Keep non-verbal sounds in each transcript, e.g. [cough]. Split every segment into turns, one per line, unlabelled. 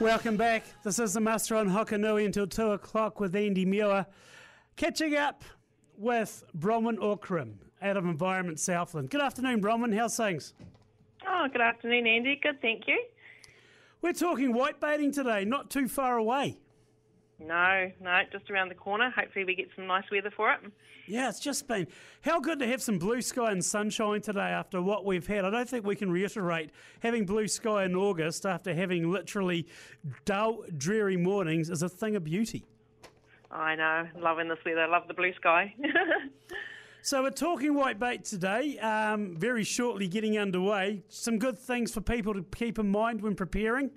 Welcome back. This is the Muster on Hokonui until 2 o'clock with Andy Muir. Catching up with Bronwyn Auckram out of Environment Southland. Good afternoon, Bronwyn. How's things?
Oh, good afternoon, Andy. Good, thank you.
We're talking whitebaiting today, not too far away.
No, no, just around the corner. Hopefully, we get some nice weather for it.
Yeah, it's just been how good to have some blue sky and sunshine today after what we've had. I don't think we can reiterate having blue sky in August after having literally dull, dreary mornings is a thing of beauty.
I know, loving this weather. Love the blue sky. [laughs]
so we're talking whitebait today. Um, very shortly, getting underway. Some good things for people to keep in mind when preparing.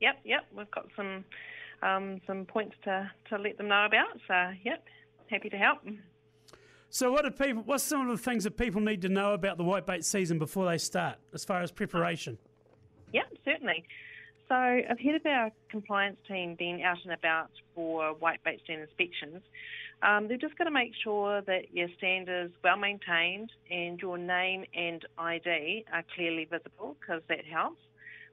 Yep, yep. We've got some um, some points to, to let them know about. So, yep, happy to help.
So, what do people? What's some of the things that people need to know about the whitebait season before they start, as far as preparation?
Yeah, certainly. So, ahead of our compliance team being out and about for whitebait stand inspections, um, they've just got to make sure that your stand is well maintained and your name and ID are clearly visible because that helps.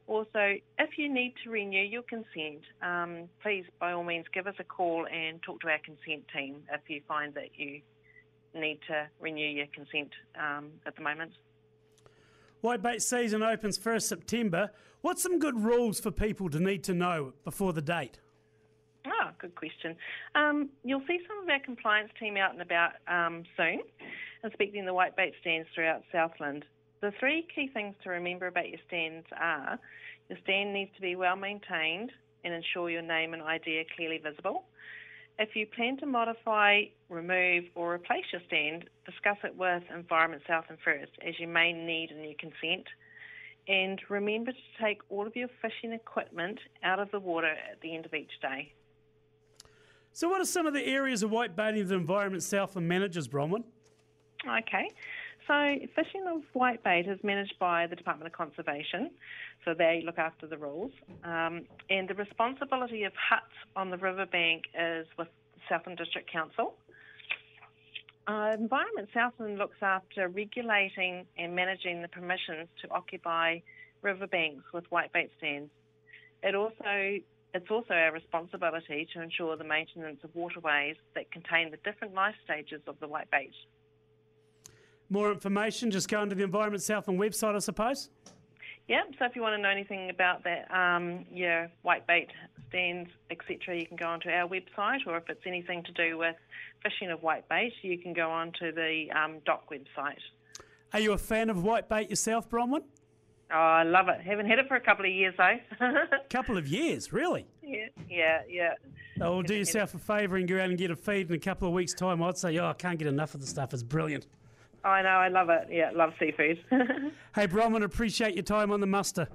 Also, if you need to renew your consent, um, please by all means give us a call and talk to our consent team if you find that you need to renew your consent um, at the moment.
Whitebait season opens 1st September. What's some good rules for people to need to know before the date?
Oh, good question. Um, you'll see some of our compliance team out and about um, soon, inspecting the whitebait stands throughout Southland. The three key things to remember about your stands are your stand needs to be well maintained and ensure your name and ID are clearly visible. If you plan to modify, remove, or replace your stand, discuss it with Environment Southland first, as you may need a new consent. And remember to take all of your fishing equipment out of the water at the end of each day.
So, what are some of the areas of whitebaiting that Environment South Southland manages, Bronwyn?
Okay. So, fishing of whitebait is managed by the Department of Conservation, so they look after the rules. Um, and the responsibility of huts on the riverbank is with Southland District Council. Uh, Environment Southland looks after regulating and managing the permissions to occupy riverbanks with whitebait stands. It also it's also our responsibility to ensure the maintenance of waterways that contain the different life stages of the whitebait.
More information, just go onto the Environment Southland website, I suppose.
Yeah, so if you want to know anything about that, um, your whitebait stands, etc., you can go onto our website, or if it's anything to do with fishing of whitebait, you can go onto the um, DOC website.
Are you a fan of whitebait yourself, Bronwyn?
Oh, I love it. Haven't had it for a couple of years though. [laughs]
couple of years, really?
Yeah, yeah, yeah.
Oh, well, do yourself a favour and go out and get a feed in a couple of weeks' time. I'd say, oh, I can't get enough of the stuff. It's brilliant.
I know, I love it. Yeah, love seafood. [laughs]
hey, Bronwyn, appreciate your time on the muster.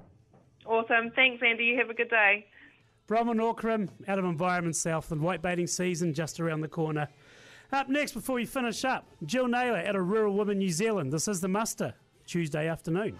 Awesome. Thanks, Andy. You have a good day.
Bronwyn Auckram out of Environment south Southland. Whitebaiting season just around the corner. Up next, before we finish up, Jill Naylor out of Rural Women New Zealand. This is the muster, Tuesday afternoon.